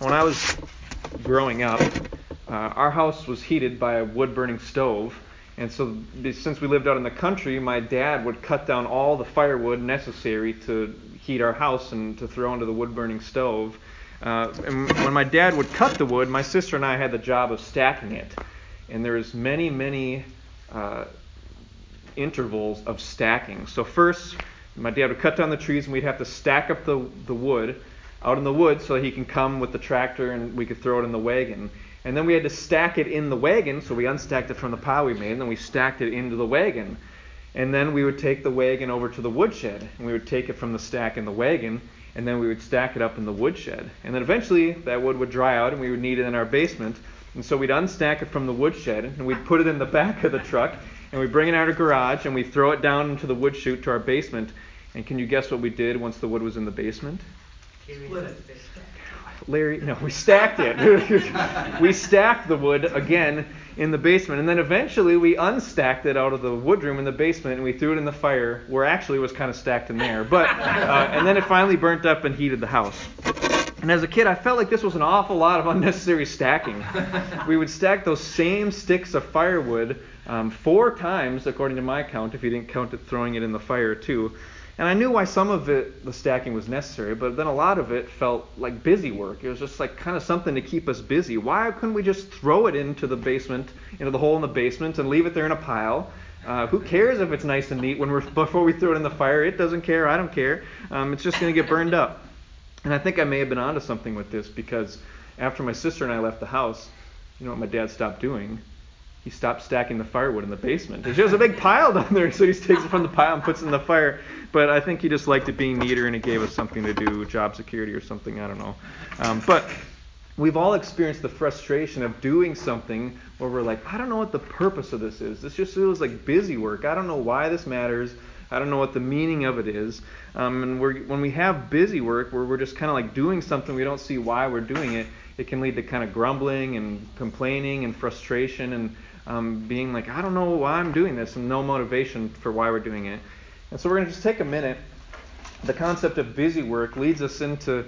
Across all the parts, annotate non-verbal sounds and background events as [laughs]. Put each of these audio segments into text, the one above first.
when I was growing up, uh, our house was heated by a wood burning stove. And so, since we lived out in the country, my dad would cut down all the firewood necessary to heat our house and to throw into the wood burning stove. Uh, and when my dad would cut the wood, my sister and I had the job of stacking it. And there's many, many uh, intervals of stacking. So first, my dad would cut down the trees, and we'd have to stack up the, the wood out in the woods so he can come with the tractor and we could throw it in the wagon. And then we had to stack it in the wagon, so we unstacked it from the pile we made, and then we stacked it into the wagon. And then we would take the wagon over to the woodshed, and we would take it from the stack in the wagon, and then we would stack it up in the woodshed. And then eventually that wood would dry out, and we would need it in our basement. And so we'd unstack it from the woodshed, and we'd put it in the [laughs] back of the truck, and we'd bring it out of garage, and we'd throw it down into the wood chute to our basement. And can you guess what we did once the wood was in the basement? Split it. Larry, no, we stacked it. [laughs] we stacked the wood again in the basement, and then eventually we unstacked it out of the wood room in the basement, and we threw it in the fire, where actually it was kind of stacked in there. But uh, [laughs] and then it finally burnt up and heated the house. And as a kid, I felt like this was an awful lot of unnecessary stacking. We would stack those same sticks of firewood um, four times, according to my count, if you didn't count it throwing it in the fire too. And I knew why some of it, the stacking was necessary, but then a lot of it felt like busy work. It was just like kind of something to keep us busy. Why couldn't we just throw it into the basement, into the hole in the basement, and leave it there in a pile? Uh, who cares if it's nice and neat when we're [laughs] before we throw it in the fire? It doesn't care. I don't care. Um, it's just going to get burned up. And I think I may have been onto something with this because after my sister and I left the house, you know what my dad stopped doing? He stopped stacking the firewood in the basement. There's just a big pile down there, so he takes it from the pile and puts it in the fire. But I think he just liked it being neater and it gave us something to do, job security or something, I don't know. Um, but we've all experienced the frustration of doing something where we're like, I don't know what the purpose of this is. This just feels like busy work. I don't know why this matters. I don't know what the meaning of it is. Um, and when we have busy work where we're just kind of like doing something, we don't see why we're doing it, it can lead to kind of grumbling and complaining and frustration and um, being like, I don't know why I'm doing this, and no motivation for why we're doing it. And so we're going to just take a minute. The concept of busy work leads us into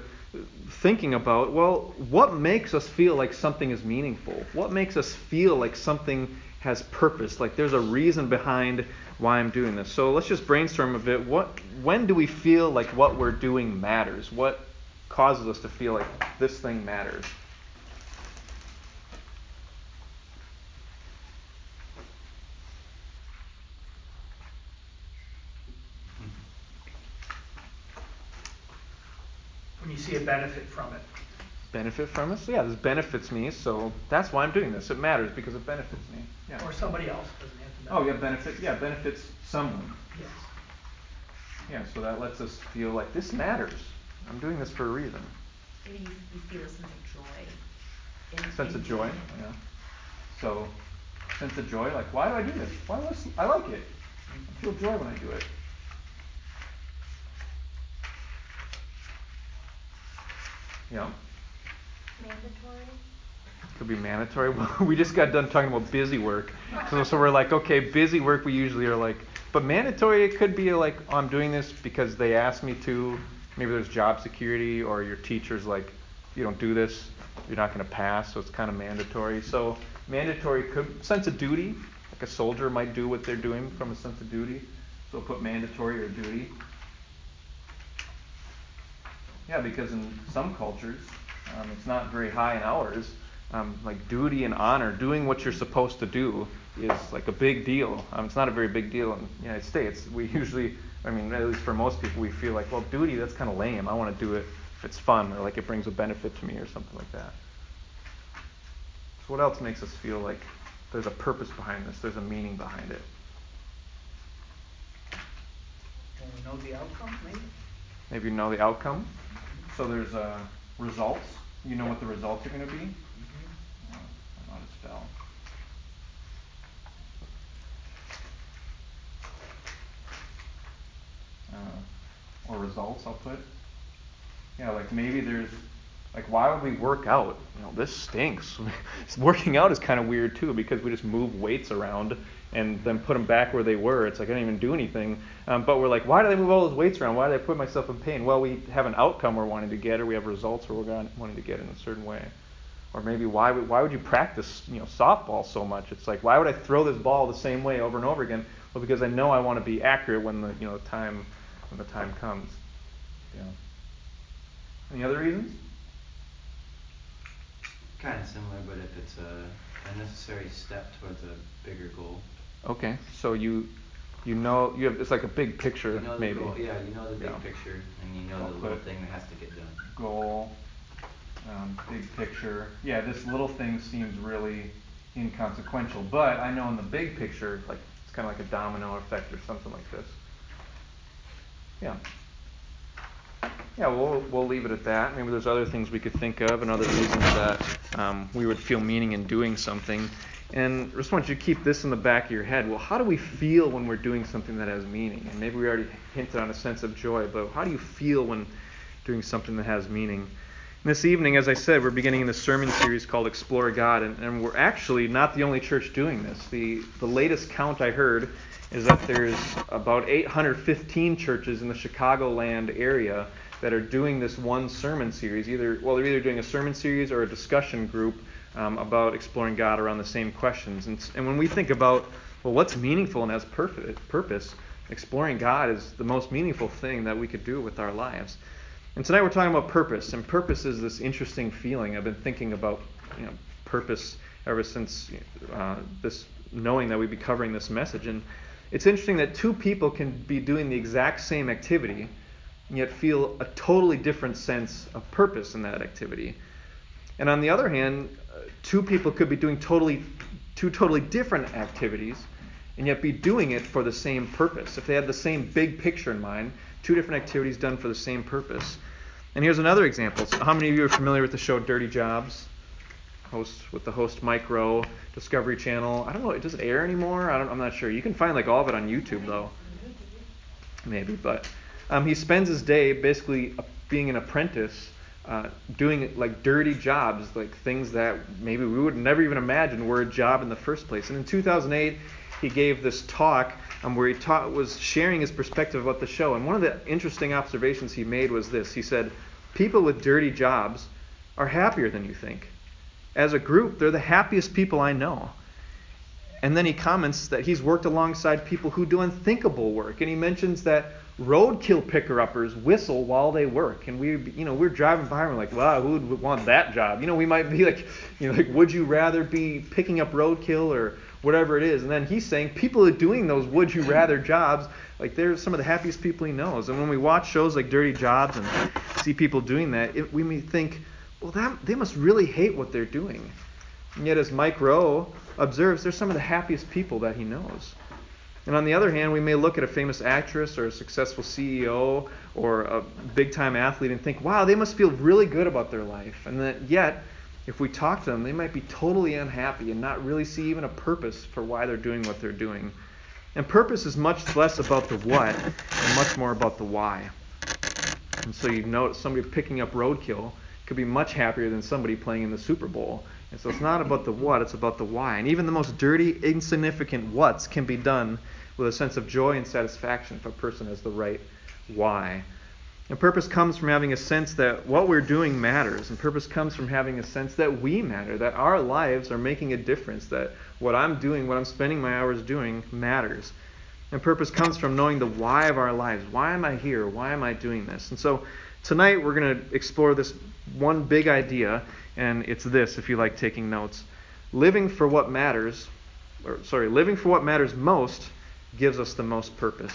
thinking about, well, what makes us feel like something is meaningful? What makes us feel like something has purpose? Like there's a reason behind why I'm doing this. So let's just brainstorm a bit. What, when do we feel like what we're doing matters? What causes us to feel like this thing matters? when you see a benefit from it. Benefit from it? So yeah, this benefits me, so that's why I'm doing this. It matters because it benefits me. Yeah. Or somebody else doesn't have to. Oh yeah, benefit. Yeah, benefits someone. Yes. Yeah, so that lets us feel like this matters. I'm doing this for a reason. Maybe you, you feel a sense of joy. In, sense in of joy. Yeah. So, sense of joy. Like, why do I do this? Why do I, I like it? I feel joy when I do it. Yeah. Mandatory. Could be mandatory. [laughs] we just got done talking about busy work, so, so we're like, okay, busy work. We usually are like, but mandatory. It could be like, oh, I'm doing this because they asked me to. Maybe there's job security, or your teacher's like, you don't do this, you're not going to pass, so it's kind of mandatory. So mandatory could sense of duty, like a soldier might do what they're doing from a sense of duty. So put mandatory or duty. Yeah, because in some cultures, um, it's not very high in ours. Um, like duty and honor, doing what you're supposed to do is like a big deal. Um, it's not a very big deal in the United States. We [laughs] usually, I mean, at least for most people, we feel like, well, duty, that's kind of lame. I want to do it if it's fun or like it brings a benefit to me or something like that. So, what else makes us feel like there's a purpose behind this? There's a meaning behind it. When we know the outcome, maybe. Maybe you know the outcome. So there's uh, results. You know what the results are going to be. Mm-hmm. Uh, to spell. Uh, or results, I'll put. Yeah, like maybe there's Like, why would we work out? You know, this stinks. [laughs] Working out is kind of weird too because we just move weights around and then put them back where they were. It's like I didn't even do anything. Um, but we're like, why do they move all those weights around? Why do I put myself in pain? Well, we have an outcome we're wanting to get, or we have results we're wanting to get in a certain way. Or maybe why would, why would you practice you know softball so much? It's like why would I throw this ball the same way over and over again? Well, because I know I want to be accurate when the you know time when the time comes. Yeah. Any other reasons? Kind of similar, but if it's a, a necessary step towards a bigger goal. Okay, so you you know you have it's like a big picture you know maybe. Goal, yeah, you know the big yeah. picture, and you know I'll the little thing that has to get done. Goal, um, big picture. Yeah, this little thing seems really inconsequential, but I know in the big picture, like it's kind of like a domino effect or something like this. Yeah. Yeah, we'll, we'll leave it at that. Maybe there's other things we could think of and other reasons that um, we would feel meaning in doing something. And I just want you to keep this in the back of your head. Well, how do we feel when we're doing something that has meaning? And maybe we already hinted on a sense of joy, but how do you feel when doing something that has meaning? And this evening, as I said, we're beginning the sermon series called Explore God, and, and we're actually not the only church doing this. The, the latest count I heard is that there's about 815 churches in the Chicagoland area that are doing this one sermon series. Either well, they're either doing a sermon series or a discussion group um, about exploring God around the same questions. And, and when we think about well, what's meaningful and has purpose, exploring God is the most meaningful thing that we could do with our lives. And tonight we're talking about purpose, and purpose is this interesting feeling. I've been thinking about you know, purpose ever since uh, this knowing that we'd be covering this message. And it's interesting that two people can be doing the exact same activity and yet feel a totally different sense of purpose in that activity. And on the other hand, uh, two people could be doing totally two totally different activities and yet be doing it for the same purpose. If they had the same big picture in mind, two different activities done for the same purpose. And here's another example. So how many of you are familiar with the show Dirty Jobs? Host with the host Mike Rowe Discovery Channel. I don't know, It does it air anymore? I am not sure. You can find like all of it on YouTube though. Maybe, but um, he spends his day basically being an apprentice, uh, doing like dirty jobs, like things that maybe we would never even imagine were a job in the first place. And in 2008, he gave this talk um, where he taught, was sharing his perspective about the show. And one of the interesting observations he made was this: he said, "People with dirty jobs are happier than you think. As a group, they're the happiest people I know." And then he comments that he's worked alongside people who do unthinkable work, and he mentions that roadkill picker-uppers whistle while they work. And we, you know, we're driving by and we're like, wow, who would want that job? You know, we might be like, you know, like, would you rather be picking up roadkill or whatever it is? And then he's saying people are doing those would you rather jobs, like they're some of the happiest people he knows. And when we watch shows like Dirty Jobs and see people doing that, it, we may think, well, that, they must really hate what they're doing. And yet, as Mike Rowe observes, they're some of the happiest people that he knows. And on the other hand, we may look at a famous actress or a successful CEO or a big time athlete and think, wow, they must feel really good about their life. And that yet, if we talk to them, they might be totally unhappy and not really see even a purpose for why they're doing what they're doing. And purpose is much less about the what and much more about the why. And so you note somebody picking up roadkill could be much happier than somebody playing in the Super Bowl. And so it's not about the what, it's about the why. And even the most dirty, insignificant whats can be done with a sense of joy and satisfaction if a person has the right why. And purpose comes from having a sense that what we're doing matters. And purpose comes from having a sense that we matter, that our lives are making a difference, that what I'm doing, what I'm spending my hours doing, matters. And purpose comes from knowing the why of our lives. Why am I here? Why am I doing this? And so tonight we're going to explore this one big idea, and it's this if you like taking notes. Living for what matters, or sorry, living for what matters most gives us the most purpose.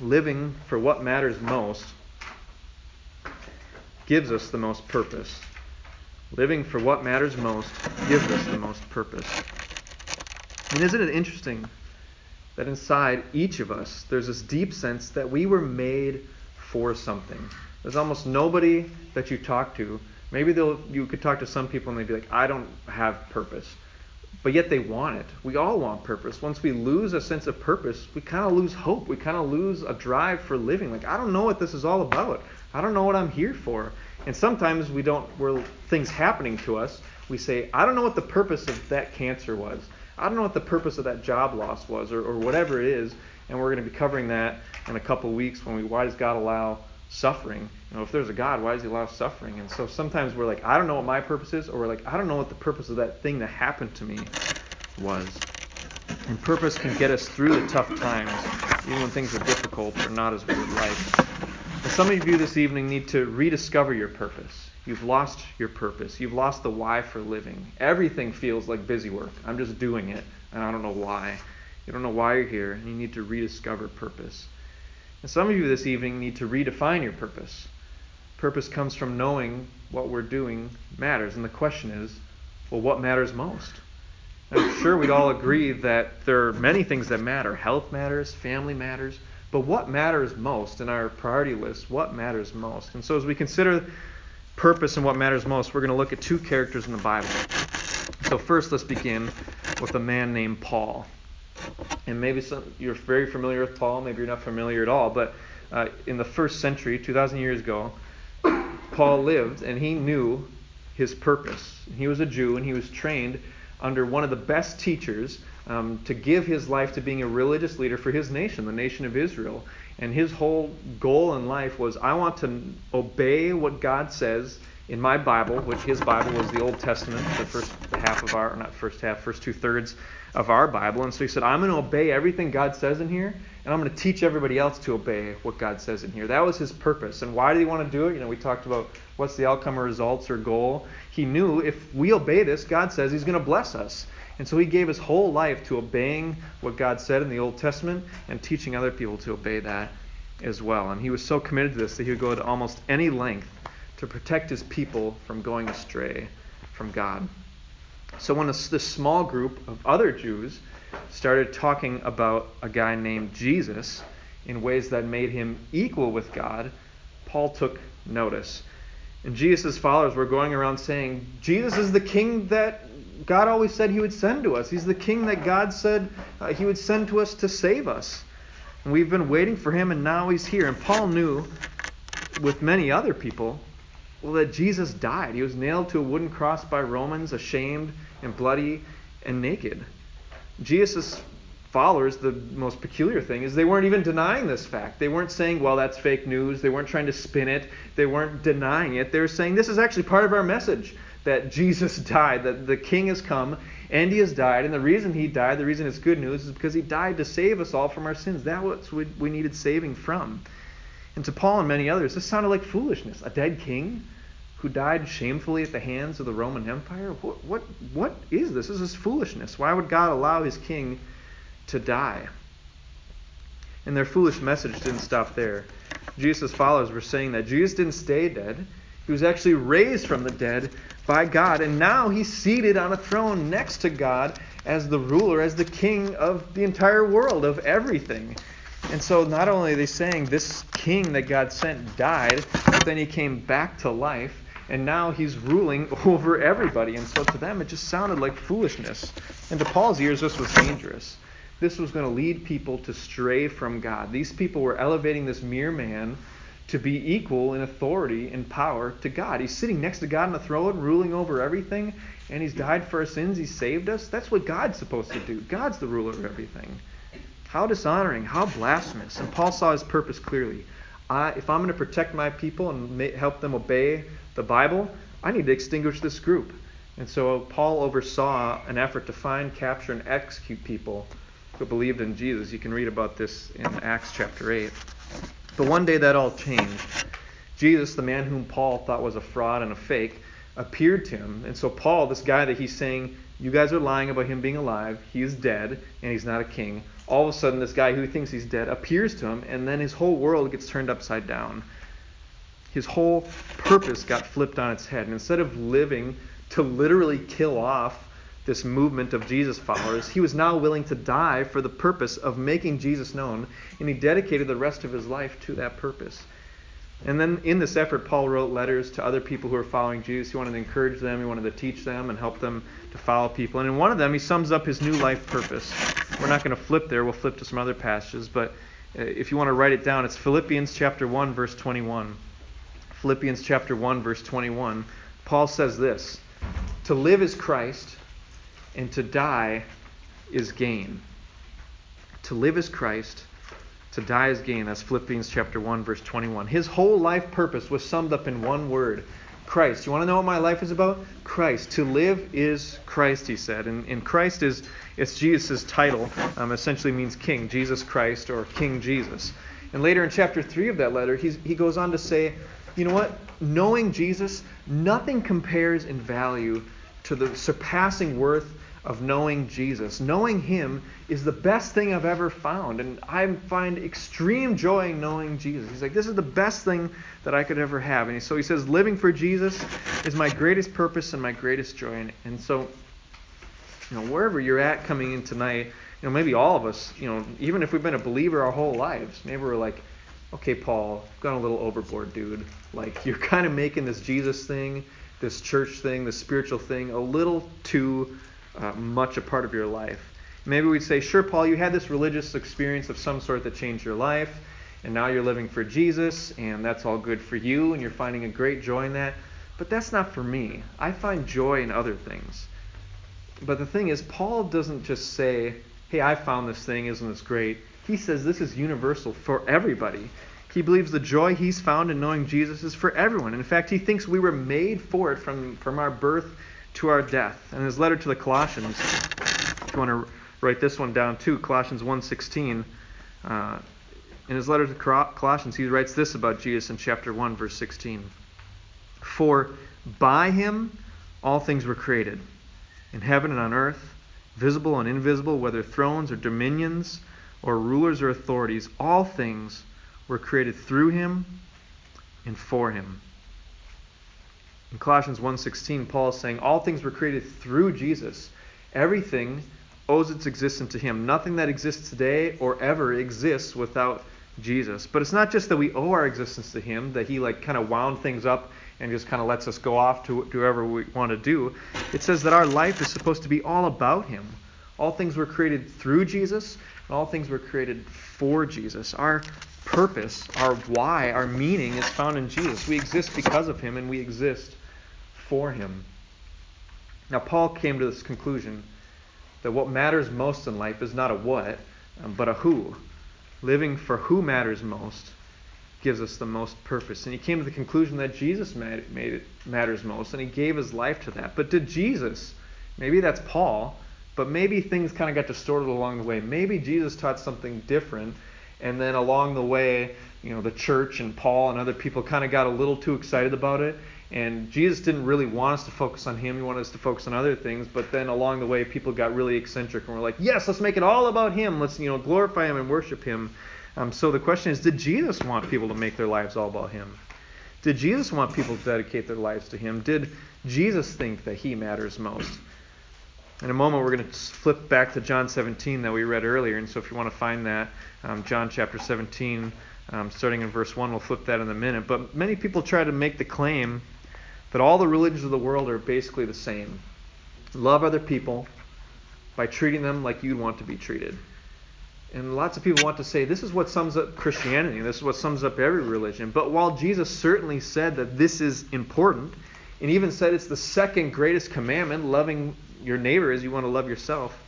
Living for what matters most gives us the most purpose. Living for what matters most gives us the most purpose. And isn't it interesting that inside each of us there's this deep sense that we were made for something? There's almost nobody that you talk to. Maybe you could talk to some people and they'd be like, I don't have purpose. But yet they want it. We all want purpose. Once we lose a sense of purpose, we kind of lose hope. We kind of lose a drive for living. Like, I don't know what this is all about. I don't know what I'm here for. And sometimes we don't, where things happening to us, we say, I don't know what the purpose of that cancer was. I don't know what the purpose of that job loss was, or, or whatever it is. And we're going to be covering that in a couple weeks when we, why does God allow suffering? You know, if there's a God, why does He allow suffering? And so sometimes we're like, I don't know what my purpose is, or we're like, I don't know what the purpose of that thing that happened to me was. And purpose can get us through the tough times, even when things are difficult or not as we would like. And some of you this evening need to rediscover your purpose. You've lost your purpose. You've lost the why for living. Everything feels like busy work. I'm just doing it, and I don't know why. You don't know why you're here, and you need to rediscover purpose. And some of you this evening need to redefine your purpose. Purpose comes from knowing what we're doing matters. And the question is, well, what matters most? I'm sure we'd all agree that there are many things that matter. Health matters, family matters. But what matters most in our priority list? What matters most? And so as we consider purpose and what matters most, we're going to look at two characters in the Bible. So first, let's begin with a man named Paul. And maybe some, you're very familiar with Paul, maybe you're not familiar at all, but uh, in the first century, 2,000 years ago, Paul lived and he knew his purpose. He was a Jew and he was trained under one of the best teachers um, to give his life to being a religious leader for his nation, the nation of Israel. And his whole goal in life was I want to obey what God says in my Bible, which his Bible was the Old Testament, the first half of our, not first half, first two thirds of our Bible. And so he said, I'm going to obey everything God says in here, and I'm going to teach everybody else to obey what God says in here. That was his purpose. And why did he want to do it? You know, we talked about what's the outcome or results or goal. He knew if we obey this, God says he's going to bless us. And so he gave his whole life to obeying what God said in the Old Testament and teaching other people to obey that as well. And he was so committed to this that he would go to almost any length to protect his people from going astray from God. So when this small group of other Jews started talking about a guy named Jesus in ways that made him equal with God, Paul took notice. And Jesus' followers were going around saying, Jesus is the king that God always said he would send to us. He's the king that God said uh, he would send to us to save us. And we've been waiting for him, and now he's here. And Paul knew, with many other people, well, that Jesus died. He was nailed to a wooden cross by Romans, ashamed and bloody and naked. Jesus' followers, the most peculiar thing is they weren't even denying this fact. They weren't saying, well, that's fake news. They weren't trying to spin it. They weren't denying it. They were saying, this is actually part of our message that Jesus [laughs] died, that the king has come and he has died. And the reason he died, the reason it's good news, is because he died to save us all from our sins. That's what we needed saving from. And to Paul and many others, this sounded like foolishness. A dead king who died shamefully at the hands of the Roman Empire? What, what, what is this? This is foolishness. Why would God allow his king to die? And their foolish message didn't stop there. Jesus' followers were saying that Jesus didn't stay dead. He was actually raised from the dead by God, and now he's seated on a throne next to God as the ruler, as the king of the entire world, of everything. And so not only are they saying this king that God sent died, but then he came back to life, and now he's ruling [laughs] over everybody. And so to them, it just sounded like foolishness. And to Paul's ears, this was dangerous. This was going to lead people to stray from God. These people were elevating this mere man to be equal in authority and power to God. He's sitting next to God on the throne, ruling over everything, and he's died for our sins. He's saved us. That's what God's supposed to do. God's the ruler of everything. How dishonoring, how blasphemous. And Paul saw his purpose clearly. I, if I'm going to protect my people and help them obey the Bible, I need to extinguish this group. And so Paul oversaw an effort to find, capture, and execute people who believed in Jesus. You can read about this in Acts chapter 8. But one day that all changed. Jesus, the man whom Paul thought was a fraud and a fake, appeared to him. And so Paul, this guy that he's saying, you guys are lying about him being alive, he is dead, and he's not a king. All of a sudden, this guy who thinks he's dead appears to him, and then his whole world gets turned upside down. His whole purpose got flipped on its head. And instead of living to literally kill off this movement of Jesus followers, he was now willing to die for the purpose of making Jesus known, and he dedicated the rest of his life to that purpose. And then in this effort, Paul wrote letters to other people who were following Jesus. He wanted to encourage them, he wanted to teach them, and help them to follow people. And in one of them, he sums up his new life purpose. We're not going to flip there, we'll flip to some other passages, but uh, if you want to write it down, it's Philippians chapter 1, verse 21. Philippians chapter 1 verse 21, Paul says this, "To live is Christ, and to die is gain." To live is Christ, to die is gain. That's Philippians chapter 1 verse 21. His whole life purpose was summed up in one word, Christ. You want to know what my life is about? Christ. To live is Christ, he said. And, and Christ is it's Jesus' title, um, essentially means King, Jesus Christ or King Jesus. And later in chapter 3 of that letter, he goes on to say, you know what? Knowing Jesus, nothing compares in value to the surpassing worth of knowing Jesus. Knowing Him is the best thing I've ever found. And I find extreme joy in knowing Jesus. He's like, this is the best thing that I could ever have. And so he says, living for Jesus is my greatest purpose and my greatest joy. And, and so, you know, wherever you're at coming in tonight, you know, maybe all of us, you know, even if we've been a believer our whole lives, maybe we're like, okay, Paul, gone a little overboard, dude. Like, [laughs] you're kind of making this Jesus thing, this church thing, this spiritual thing a little too uh, much a part of your life. Maybe we'd say, sure, Paul, you had this religious experience of some sort that changed your life, and now you're living for Jesus, and that's all good for you, and you're finding a great joy in that. But that's not for me. I find joy in other things. But the thing is, Paul doesn't just say, hey, I found this thing, isn't this great? He says this is universal for everybody. He believes the joy he's found in knowing Jesus is for everyone. In fact, he thinks we were made for it from, from our birth to our death. And his letter to the Colossians, if you want to write this one down too, Colossians 1.16, uh, in his letter to Colossians, he writes this about Jesus in chapter 1, verse 16. For by him all things were created, in heaven and on earth, visible and invisible, whether thrones or dominions or rulers or authorities, all things were created through him and for him. In Colossians 1:16, Paul is saying all things were created through Jesus. Everything owes its existence to him. Nothing that exists today or ever exists without Jesus. But it's not just that we owe our existence to him, that he like kind of wound things up and just kind of lets us go off to whoever we want to do. It says that our life is supposed to be all about him. All things were created through Jesus, and all things were created for Jesus. Our purpose, our why, our meaning is found in Jesus. We exist because of him, and we exist for him. Now, Paul came to this conclusion that what matters most in life is not a what, um, but a who. Living for who matters most gives us the most purpose. And he came to the conclusion that Jesus made, made it matters most, and he gave his life to that. But did Jesus, maybe that's Paul, but maybe things kind of got distorted along the way. Maybe Jesus taught something different, and then along the way, you know, the church and Paul and other people kind of got a little too excited about it, and Jesus didn't really want us to focus on him. He wanted us to focus on other things. But then along the way, people got really eccentric and were like, yes, let's make it all about him. Let's, you know, glorify him and worship him. Um, so the question is, did Jesus want people to make their lives all about him? Did Jesus want people to dedicate their lives to him? Did Jesus think that he matters most? In a moment, we're going to flip back to John 17 that we read earlier. And so if you want to find that, um, John chapter 17, um, starting in verse 1, we'll flip that in a minute. But many people try to make the claim that all the religions of the world are basically the same. Love other people by treating them like you'd want to be treated. And lots of people want to say this is what sums up Christianity, this is what sums up every religion. But while Jesus certainly said that this is important, and even said it's the second greatest commandment, loving your neighbor as you want to love yourself,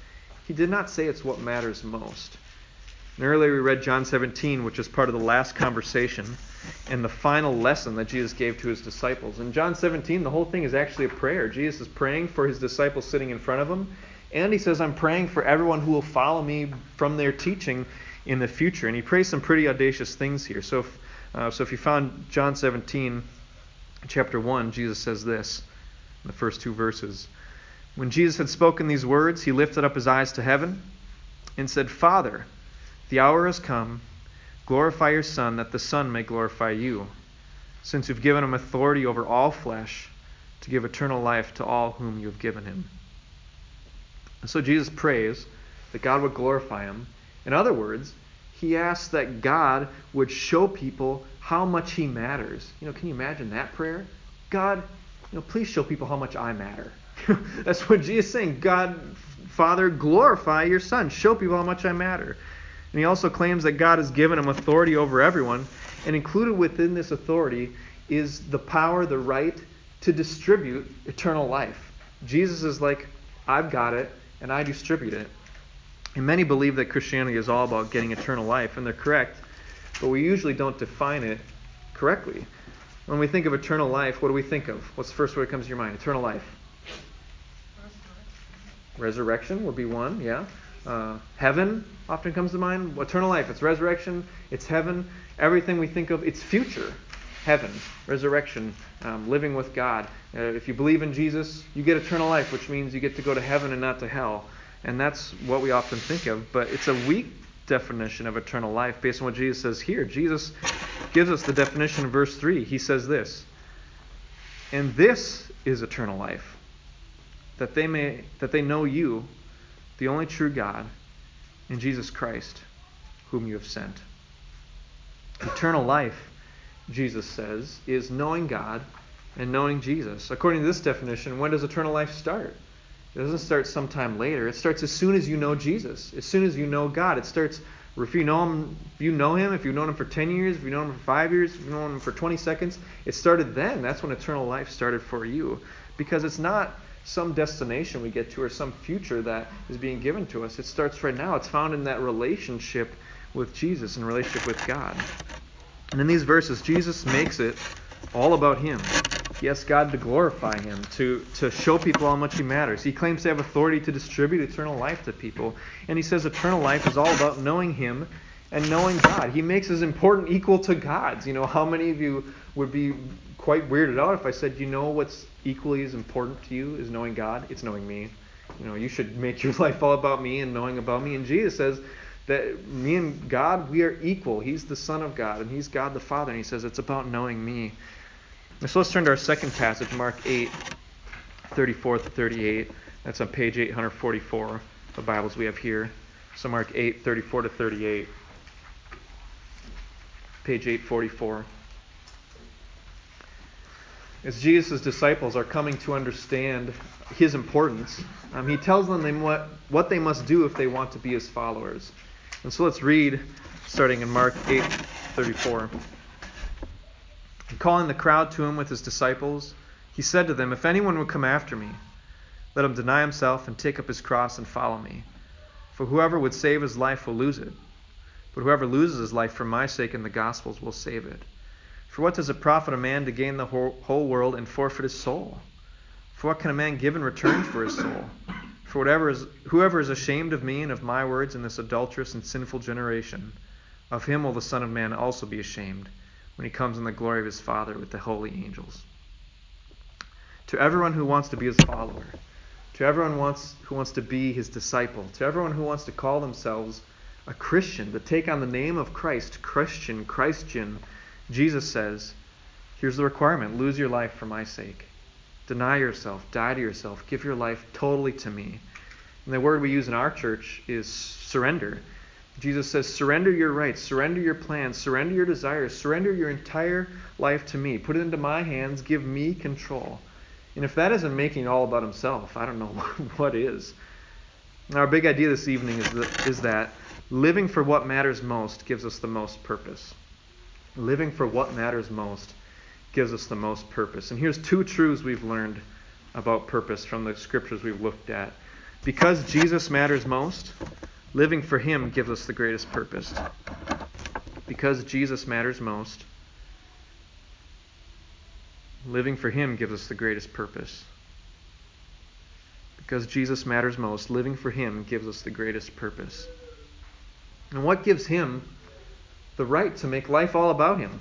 he did not say it's what matters most. And earlier we read John 17, which is part of the last conversation and the final lesson that Jesus gave to his disciples. In John 17, the whole thing is actually a prayer. Jesus is praying for his disciples sitting in front of him, and he says, I'm praying for everyone who will follow me from their teaching in the future. And he prays some pretty audacious things here. So if, uh, so if you found John 17, chapter 1, Jesus says this in the first two verses. When Jesus had spoken these words, he lifted up his eyes to heaven and said, Father, the hour has come. Glorify your Son, that the Son may glorify you, since you've given him authority over all flesh to give eternal life to all whom you have given him. And so Jesus prays that God would glorify him. In other words, he asks that God would show people how much he matters. You know, can you imagine that prayer? God, you know, please show people how much I matter. [laughs] That's what Jesus is saying. God, Father, glorify your Son. Show people how much I matter. And he also claims that God has given him authority over everyone, and included within this authority is the power, the right to distribute eternal life. Jesus is like, I've got it, and I distribute it. And many believe that Christianity is all about getting eternal life, and they're correct, but we usually don't define it correctly. When we think of eternal life, what do we think of? What's the first word that comes to your mind? Eternal life. Resurrection would be one, yeah. Uh, heaven often comes to mind. Eternal life, it's resurrection, it's heaven. Everything we think of, it's future. Heaven, resurrection, um, living with God. Uh, if you believe in Jesus, you get eternal life, which means you get to go to heaven and not to hell. And that's what we often think of. But it's a weak definition of eternal life based on what Jesus says here. Jesus gives us the definition in verse 3. He says this And this is eternal life, that they may that they know you, the only true God, and Jesus Christ, whom you have sent. Eternal life, Jesus says, is knowing God and knowing Jesus. According to this definition, when does eternal life start? It doesn't start sometime later. It starts as soon as you know Jesus, as soon as you know God. It starts if you know him, if you know him, if you've known him for 10 years, if you've known him for 5 years, if you've known him for 20 seconds, it started then. That's when eternal life started for you. Because it's not some destination we get to or some future that is being given to us. It starts right now. It's found in that relationship with Jesus and relationship with God. And in these verses, Jesus makes it all about him. He asks God to glorify him, to, to show people how much he matters. He claims to have authority to distribute eternal life to people. And he says eternal life is all about knowing him and knowing God. He makes his important equal to God's. You know, how many of you would be quite weirded out if I said, you know what's equally as important to you is knowing God? It's knowing me. You know, you should make your [laughs] life all about me and knowing about me. And Jesus says that me and God, we are equal. He's the Son of God and He's God the Father. And He says it's about knowing me. So let's turn to our second passage, Mark 8, 34 to 38. That's on page 844, the Bibles we have here. So Mark 8, 34 to 38. Page 844. As Jesus' disciples are coming to understand his importance, um, he tells them what, what they must do if they want to be his followers. And so let's read, starting in Mark 8, 34. Calling the crowd to him with his disciples, he said to them, If anyone would come after me, let him deny himself and take up his cross and follow me. For whoever would save his life will lose it, but whoever loses his life for my sake and the gospel's will save it. For what does it profit a man to gain the whole world and forfeit his soul? For what can a man give in return for his soul? For whatever is, whoever is ashamed of me and of my words in this adulterous and sinful generation, of him will the Son of Man also be ashamed when he comes in the glory of his Father with the holy angels. To everyone who wants to be his follower, to everyone wants, who wants to be his disciple, to everyone who wants to call themselves a Christian, to take on the name of Christ, Christian, Christian, Jesus says, here's the requirement lose your life for my sake. Deny yourself, die to yourself, give your life totally to me. And the word we use in our church is surrender. Jesus says, surrender your rights, surrender your plans, surrender your desires, surrender your entire life to me. Put it into my hands, give me control. And if that isn't making it all about himself, I don't know [laughs] what is. Our big idea this evening is that, is that living for what matters most gives us the most purpose. Living for what matters most gives us the most purpose. And here's two truths we've learned about purpose from the scriptures we've looked at. Because Jesus matters most, Living for Him gives us the greatest purpose. Because Jesus matters most, living for Him gives us the greatest purpose. Because Jesus matters most, living for Him gives us the greatest purpose. And what gives Him the right to make life all about Him?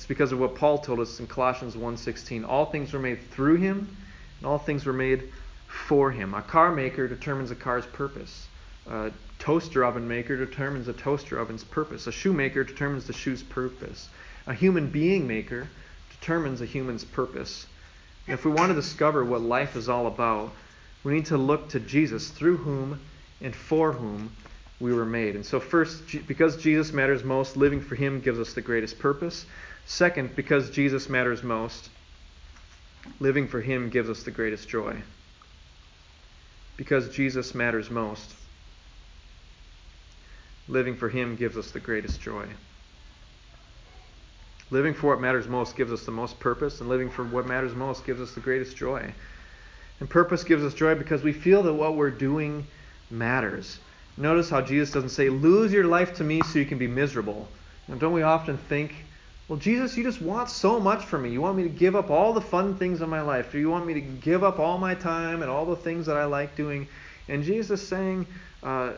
It's because of what Paul told us in Colossians 1:16. All things were made through him, and all things were made for him. A car maker determines a car's purpose. A toaster oven maker determines a toaster oven's purpose. A shoemaker determines the shoe's purpose. A human being maker determines a human's purpose. And if we want to discover what life is all about, we need to look to Jesus, through whom and for whom we were made. And so, first, because Jesus matters most, living for Him gives us the greatest purpose. Second, because Jesus matters most, living for Him gives us the greatest joy because Jesus matters most. Living for Him gives us the greatest joy. Living for what matters most gives us the most purpose, and living for what matters most gives us the greatest joy. And purpose gives us joy because we feel that what we're doing matters. Notice how Jesus doesn't say, lose your life to me so you can be miserable. Now, don't we often think, well, Jesus, you just want so much from me. You want me to give up all the fun things in my life. Do you want me to give up all my time and all the things that I like doing. And Jesus is saying, uh,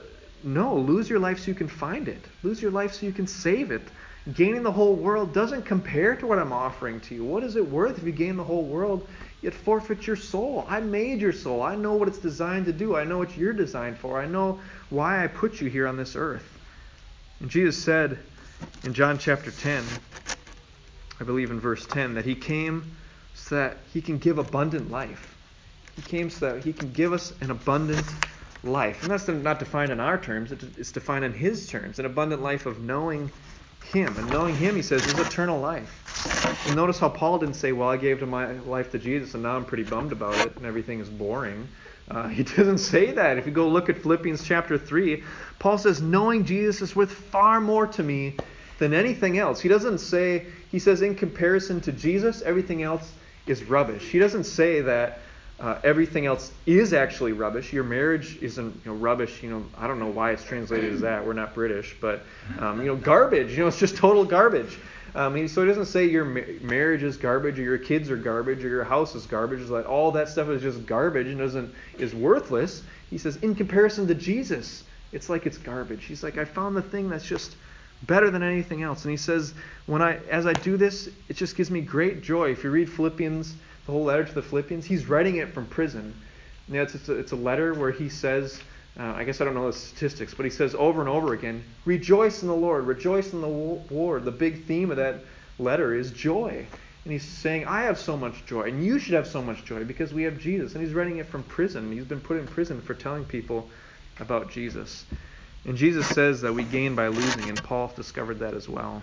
no, lose your life so you can find it. Lose your life so you can save it. Gaining the whole world doesn't compare to what I'm offering to you. What is it worth if you gain the whole world yet forfeit your soul? I made your soul. I know what it's designed to do. I know what you're designed for. I know why I put you here on this earth. And Jesus said in John chapter 10, I believe in verse 10, that he came so that he can give abundant life. He came so that he can give us an abundant life. And that's not defined in our terms, it's defined in his terms an abundant life of knowing him. And knowing Him, he says, is eternal life. And notice how Paul didn't say, Well, I gave to my life to Jesus and now I'm pretty bummed about it and everything is boring. Uh, [laughs] he doesn't say that. If you go look at Philippians chapter 3, Paul says, Knowing Jesus is worth far more to me than anything else. He doesn't say, he says, in comparison to Jesus, everything else is rubbish. He doesn't say that uh, everything else is actually rubbish. Your marriage isn't you know, rubbish. You know, I don't know why it's translated as that. We're not British, but um, you know, garbage. You know, it's just total garbage. Um, so it doesn't say your ma- marriage is garbage, or your kids are garbage, or your house is garbage. It's like all that stuff is just garbage and doesn't is worthless. He says in comparison to Jesus, it's like it's garbage. He's like I found the thing that's just better than anything else. And he says when I as I do this, it just gives me great joy. If you read Philippians the whole letter to the Philippians. He's writing it from prison. You know, it's, it's, a, it's a letter where he says, uh, I guess I don't know the statistics, but he says over and over again, rejoice in the Lord, rejoice in the Lord. The big theme of that letter is joy. And he's saying, I have so much joy, and you should have so much joy because we have Jesus. And he's writing it from prison. He's been put in prison for telling people about Jesus. And Jesus says that we gain by losing, and Paul discovered that as well.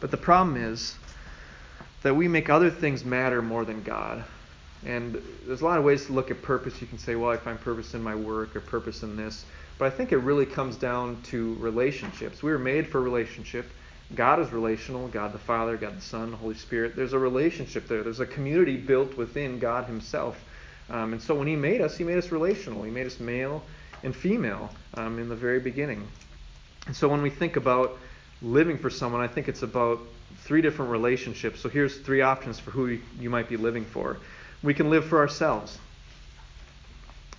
But the problem is, that we make other things matter more than God. And there's a lot of ways to look at purpose. You can say, well, I find purpose in my work or purpose in this. But I think it really comes down to relationships. We were made for relationship. God is relational God the Father, God the Son, Holy Spirit. There's a relationship there, there's a community built within God Himself. Um, and so when He made us, He made us relational. He made us male and female um, in the very beginning. And so when we think about living for someone, I think it's about three different relationships. So here's three options for who you might be living for. We can live for ourselves.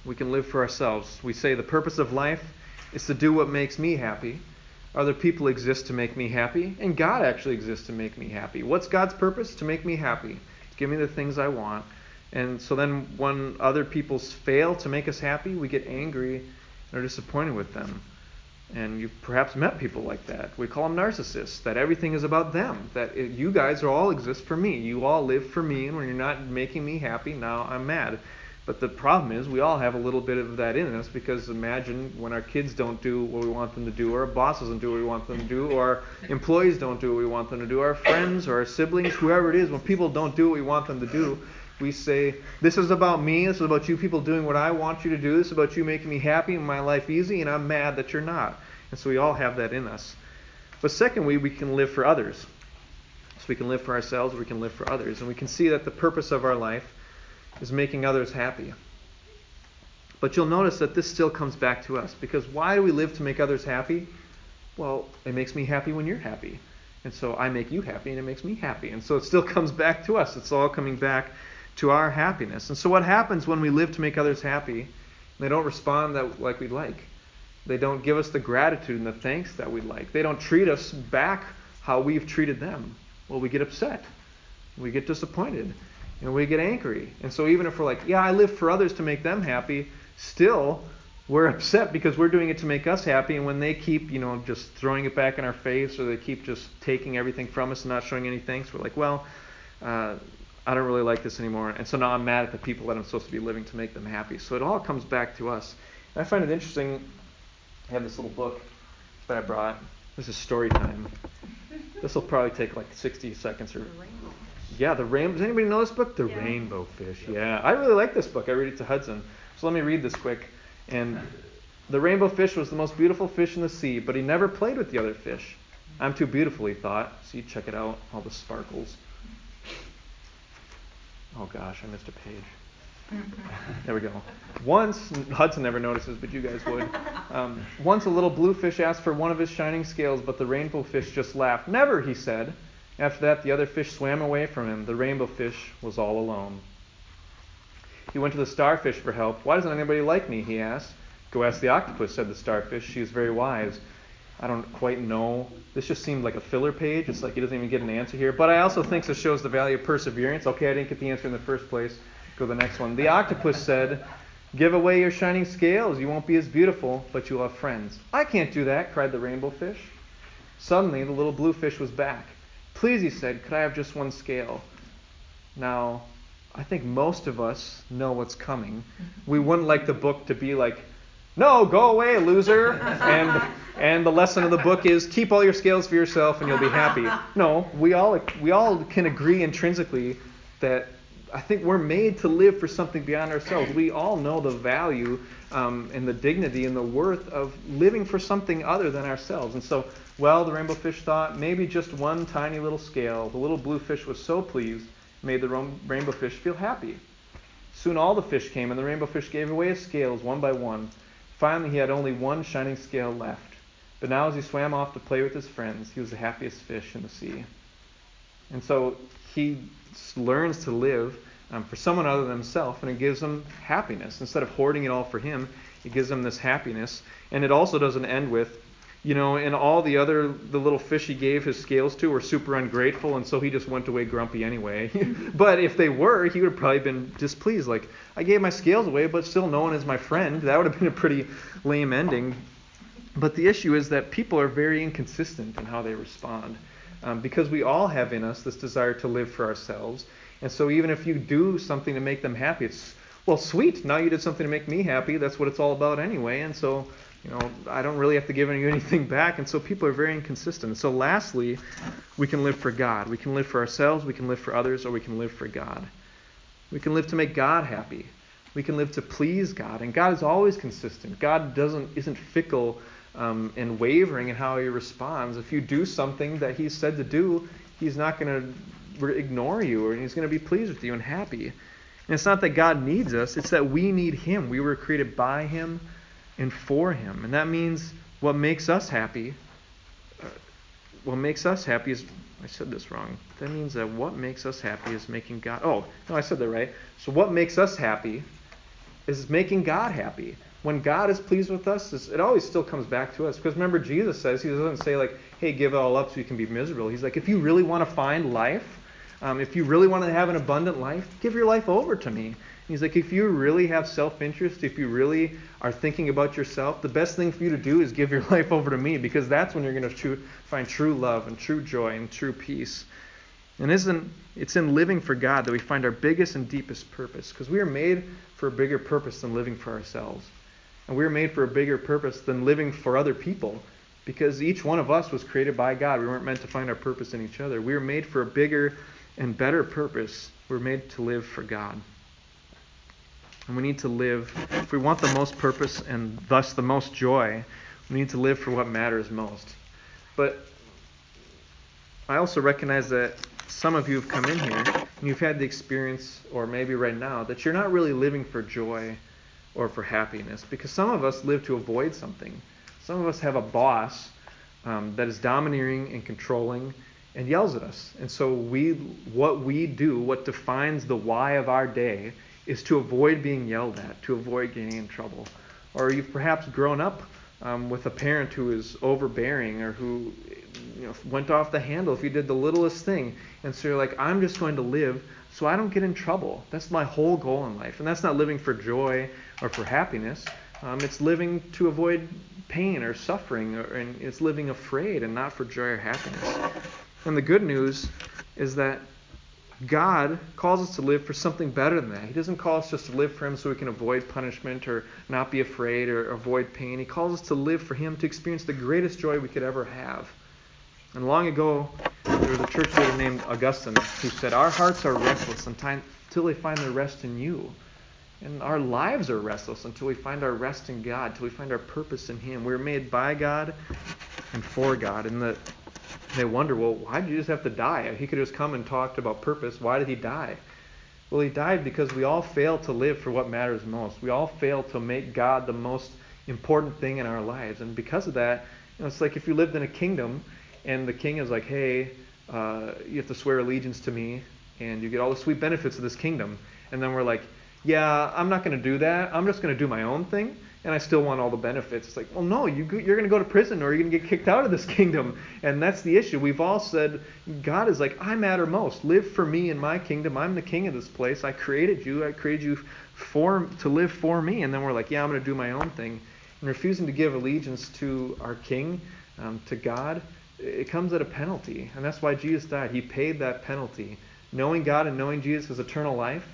We can live for ourselves. We say the purpose of life is to do what makes me happy. Other people exist to make me happy, and God actually exists to make me happy. What's God's purpose? To make me happy. Give me the things I want. And so then when other people fail to make us happy, we get angry and are disappointed with them. And you've perhaps met people like that. We call them narcissists, that everything is about them, that it, you guys all exist for me. You all live for me, and when you're not making me happy, now I'm mad. But the problem is, we all have a little bit of that in us because imagine when our kids don't do what we want them to do, or our boss doesn't do what we want them to do, or our employees don't do what we want them to do, our friends or our siblings, whoever it is, when people don't do what we want them to do, we say, This is about me. This is about you people doing what I want you to do. This is about you making me happy and my life easy, and I'm mad that you're not. And so we all have that in us. But secondly, we can live for others. So we can live for ourselves, we can live for others. And we can see that the purpose of our life is making others happy. But you'll notice that this still comes back to us. Because why do we live to make others happy? Well, it makes me happy when you're happy. And so I make you happy and it makes me happy. And so it still [laughs] comes back to us. It's all coming back to our happiness. And so what happens when we live to make others happy? They don't respond that like we'd like. They don't give us the gratitude and the thanks that we'd like. They don't treat us back how we've treated them. Well, we get upset. We get disappointed. And we get angry. And so even if we're like, yeah, I live for others to make them happy, still we're upset because we're doing it to make us happy. And when they keep, you know, just throwing it back in our face or they keep just taking everything from us and not showing any thanks, we're like, well, uh, I don't really like this anymore. And so now I'm mad at the people that I'm supposed to be living to make them happy. So it all comes back to us. And I find it interesting. I have this little book that I brought. This is story time. This will probably take like 60 seconds or. Yeah, the rainbow. Does anybody know this book? The yeah. Rainbow Fish. Yeah, I really like this book. I read it to Hudson. So let me read this quick. And the rainbow fish was the most beautiful fish in the sea, but he never played with the other fish. I'm too beautiful, he thought. See, check it out, all the sparkles. Oh gosh, I missed a page. [laughs] There we go. Once, Hudson never notices, but you guys would. Um, once a little bluefish asked for one of his shining scales, but the rainbow fish just laughed. Never, he said. After that, the other fish swam away from him. The rainbow fish was all alone. He went to the starfish for help. Why doesn't anybody like me? he asked. Go ask the octopus, said the starfish. She is very wise. I don't quite know. This just seemed like a filler page. It's like he doesn't even get an answer here. But I also think this shows the value of perseverance. Okay, I didn't get the answer in the first place. Go to the next one. The octopus said, Give away your shining scales. You won't be as beautiful, but you'll have friends. I can't do that, cried the rainbow fish. Suddenly, the little blue fish was back. Please, he said, could I have just one scale? Now, I think most of us know what's coming. Mm-hmm. We wouldn't like the book to be like, no, go away, loser. And and the lesson of the book is keep all your scales for yourself and you'll be happy. No, we all we all can agree intrinsically that I think we're made to live for something beyond ourselves. We all know the value um, and the dignity and the worth of living for something other than ourselves. And so, well, the rainbow fish thought maybe just one tiny little scale. The little blue fish was so pleased, made the rainbow fish feel happy. Soon all the fish came, and the rainbow fish gave away his scales one by one. Finally, he had only one shining scale left. But now, as he swam off to play with his friends, he was the happiest fish in the sea. And so he learns to live um, for someone other than himself, and it gives him happiness. Instead of hoarding it all for him, it gives him this happiness. And it also doesn't end with, you know, and all the other, the little fish he gave his scales to were super ungrateful, and so he just went away grumpy anyway. [laughs] but if they were, he would have probably been displeased. Like, I gave my scales away, but still no one is my friend. That would have been a pretty lame ending. But the issue is that people are very inconsistent in how they respond. Um, because we all have in us this desire to live for ourselves. And so even if you do something to make them happy, it's, well, sweet, now you did something to make me happy. That's what it's all about anyway. And so, you know, I don't really have to give you [laughs] anything back. And so people are very inconsistent. So lastly, we can live for God. We can live for ourselves, we can live for others, or we can live for God. We can live to make God happy. We can live to please God. And God is always consistent. God doesn't isn't fickle um, and wavering in how he responds. If you do something that he's said to do, he's not going to ignore you or he's going to be pleased with you and happy. And it's not that God needs us, it's that we need him. We were created by him and for him. And that means what makes us happy, uh, what makes us happy is, I said this wrong. That means that what makes us happy is making God, oh, no, I said that right. So what makes us happy is making God happy when God is pleased with us, it always still comes back to us. Because remember, Jesus says, He doesn't say, like, hey, give it all up so you can be miserable. He's like, if you really want to find life, um, if you really want to have an abundant life, give your life over to me. He's like, if you really have self interest, if you really are thinking about yourself, the best thing for you to do is give your [laughs] life over to me because that's when you're going to find true love and true joy and true peace. And isn't it's in living for God that we find our biggest and deepest purpose because we are made for a bigger purpose than living for ourselves. And we are made for a bigger purpose than living for other people because each one of us was created by God. We weren't meant to find our purpose in each other. We were made for a bigger and better purpose. We're made to live for God. And we need to live, if we want the most purpose and thus the most joy, we need to live for what matters most. But I also recognize that some of you have come in here and you've had the experience, or maybe right now, that you're not really living for joy or for happiness. Because some of us live to avoid something. Some of us have a boss um, that is domineering and controlling and yells at us. And so we, what we do, what defines the why of our day, is to avoid being yelled at, to avoid getting in trouble. Or you've perhaps grown up um, with a parent who is overbearing or who you know, went off the handle if you did the littlest thing. And so you're like, I'm just going to live so I don't get in trouble. That's my whole goal in life. And that's not living for joy or for happiness. Um, it's living to avoid pain or suffering, or, and it's living afraid and not for joy or happiness. And the good news is that God calls us to live for something better than that. He doesn't call us just to live for Him so we can avoid punishment or not be afraid or avoid pain. He calls us to live for Him to experience the greatest joy we could ever have. And long ago, there was a church leader named Augustine who said, Our hearts are restless until they find their rest in you. And our lives are restless until we find our rest in God, until we find our purpose in Him. We're made by God and for God. And the, they wonder, well, why did Jesus have to die? He could have just come and talked about purpose. Why did he die? Well, he died because we all fail to live for what matters most. We all fail to make God the most important thing in our lives. And because of that, you know, it's like if you lived in a kingdom and the king is like, hey, uh, you have to swear allegiance to me and you get all the sweet benefits of this kingdom. And then we're like, yeah, I'm not going to do that. I'm just going to do my own thing and I still want all the benefits. It's like, well, no, you, you're going to go to prison or you're going to get kicked out of this [laughs] kingdom. And that's the issue. We've all said, God is like, I matter most. Live for me in my kingdom. I'm the king of this place. I created you. I created you for to live for me. And then we're like, yeah, I'm going to do my own thing. And refusing to give allegiance to our king, um, to God, it comes at a penalty. And that's why Jesus died. He paid that penalty. Knowing God and knowing Jesus is eternal life.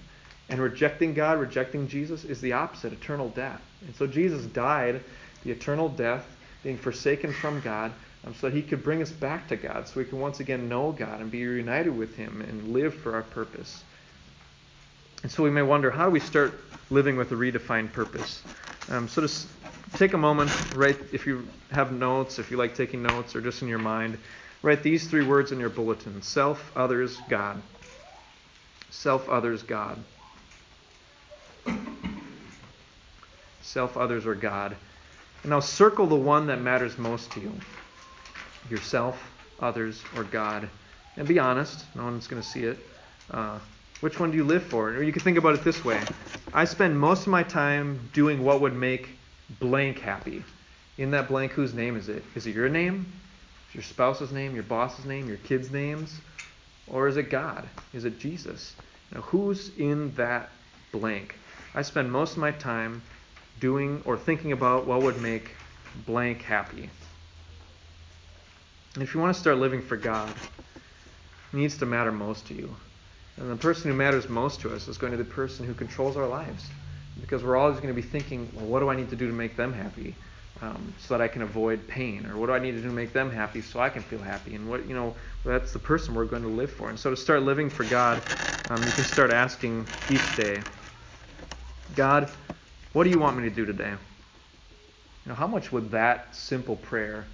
And rejecting God, rejecting Jesus, is the opposite eternal death. And so Jesus died the eternal death, being forsaken from God, um, so that he could bring us back to God, so we can once again know God and be reunited with him and live for our purpose. And so we may wonder how do we start living with a redefined purpose? Um, so just take a moment, write, if you have notes, if you like taking notes, or just in your mind, write these three words in your bulletin self, others, God. Self, others, God. Self, others, or God. And now circle the one that matters most to you yourself, others, or God. And be honest, no one's going to see it. Uh, which one do you live for? Or you can think about it this way I spend most of my time doing what would make blank happy. In that blank, whose name is it? Is it your name? Is your spouse's name? Your boss's name? Your kids' names? Or is it God? Is it Jesus? Now, who's in that blank? I spend most of my time doing or thinking about what would make blank happy. And if you want to start living for God, it needs to matter most to you. And the person who matters most to us is going to be the person who controls our lives. Because we're always going to be thinking, well, what do I need to do to make them happy? Um, so that I can avoid pain, or what do I need to do to make them happy so I can feel happy? And what you know, that's the person we're going to live for. And so to start living for God, um, you can start asking each day, God, what do you want me to do today? You know, how much would that simple prayer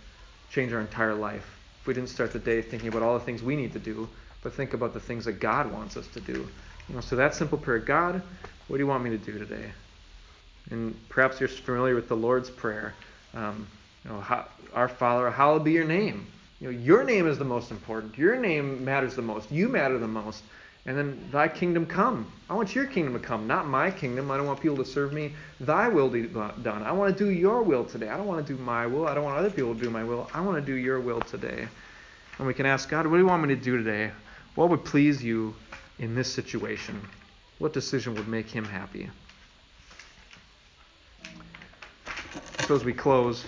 change our entire life if we didn't start the day thinking about all the things we need to do, but think about the things that God wants us to do? You know, so that simple prayer, God, what do you want me to do today? And perhaps you're familiar with the Lord's Prayer. Um, you know, our Father, hallowed be your name. You know, your name is the most important. Your name matters the most. You matter the most. And then, thy kingdom come. I want your kingdom to come, not my kingdom. I don't want people to serve me. Thy will be done. I want to do your will today. I don't want to do my will. I don't want other people to do my will. I want to do your will today. And we can ask God, what do you want me to do today? What would please you in this situation? What decision would make him happy? So, as we close,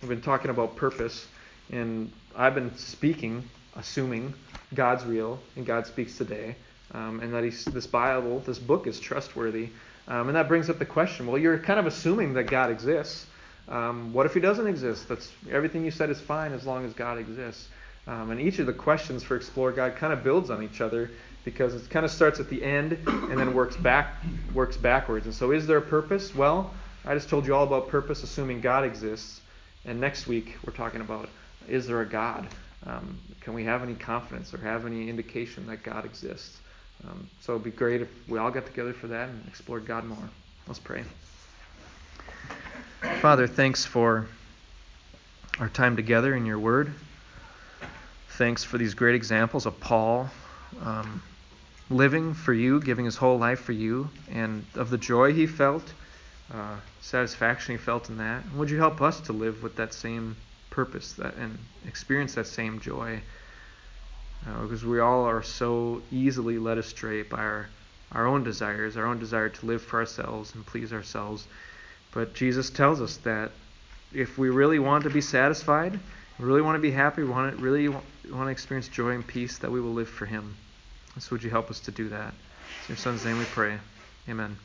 we've been talking about purpose, and I've been speaking, assuming God's real and God speaks today, um, and that he's, this Bible, this book is trustworthy. Um, and that brings up the question well, you're kind of assuming that God exists. Um, what if he doesn't exist? That's everything you said is fine as long as God exists. Um, and each of the questions for Explore God kind of builds on each other because it kind of starts at the end and then works back works backwards. And so, is there a purpose? Well, I just told you all about purpose, assuming God exists. And next week we're talking about is there a God? Um, can we have any confidence or have any indication that God exists? Um, so it'd be great if we all got together for that and explored God more. Let's pray. Father, thanks for our time together in your word. Thanks for these great examples of Paul um, living for you, giving his whole life for you, and of the joy he felt, uh, satisfaction he felt in that. would you help us to live with that same purpose that and experience that same joy. Uh, because we all are so easily led astray by our, our own desires, our own desire to live for ourselves and please ourselves. But Jesus tells us that if we really want to be satisfied, really want to be happy, want to really want to experience joy and peace, that we will live for Him. so would you help us to do that? In your Son's name we pray. Amen.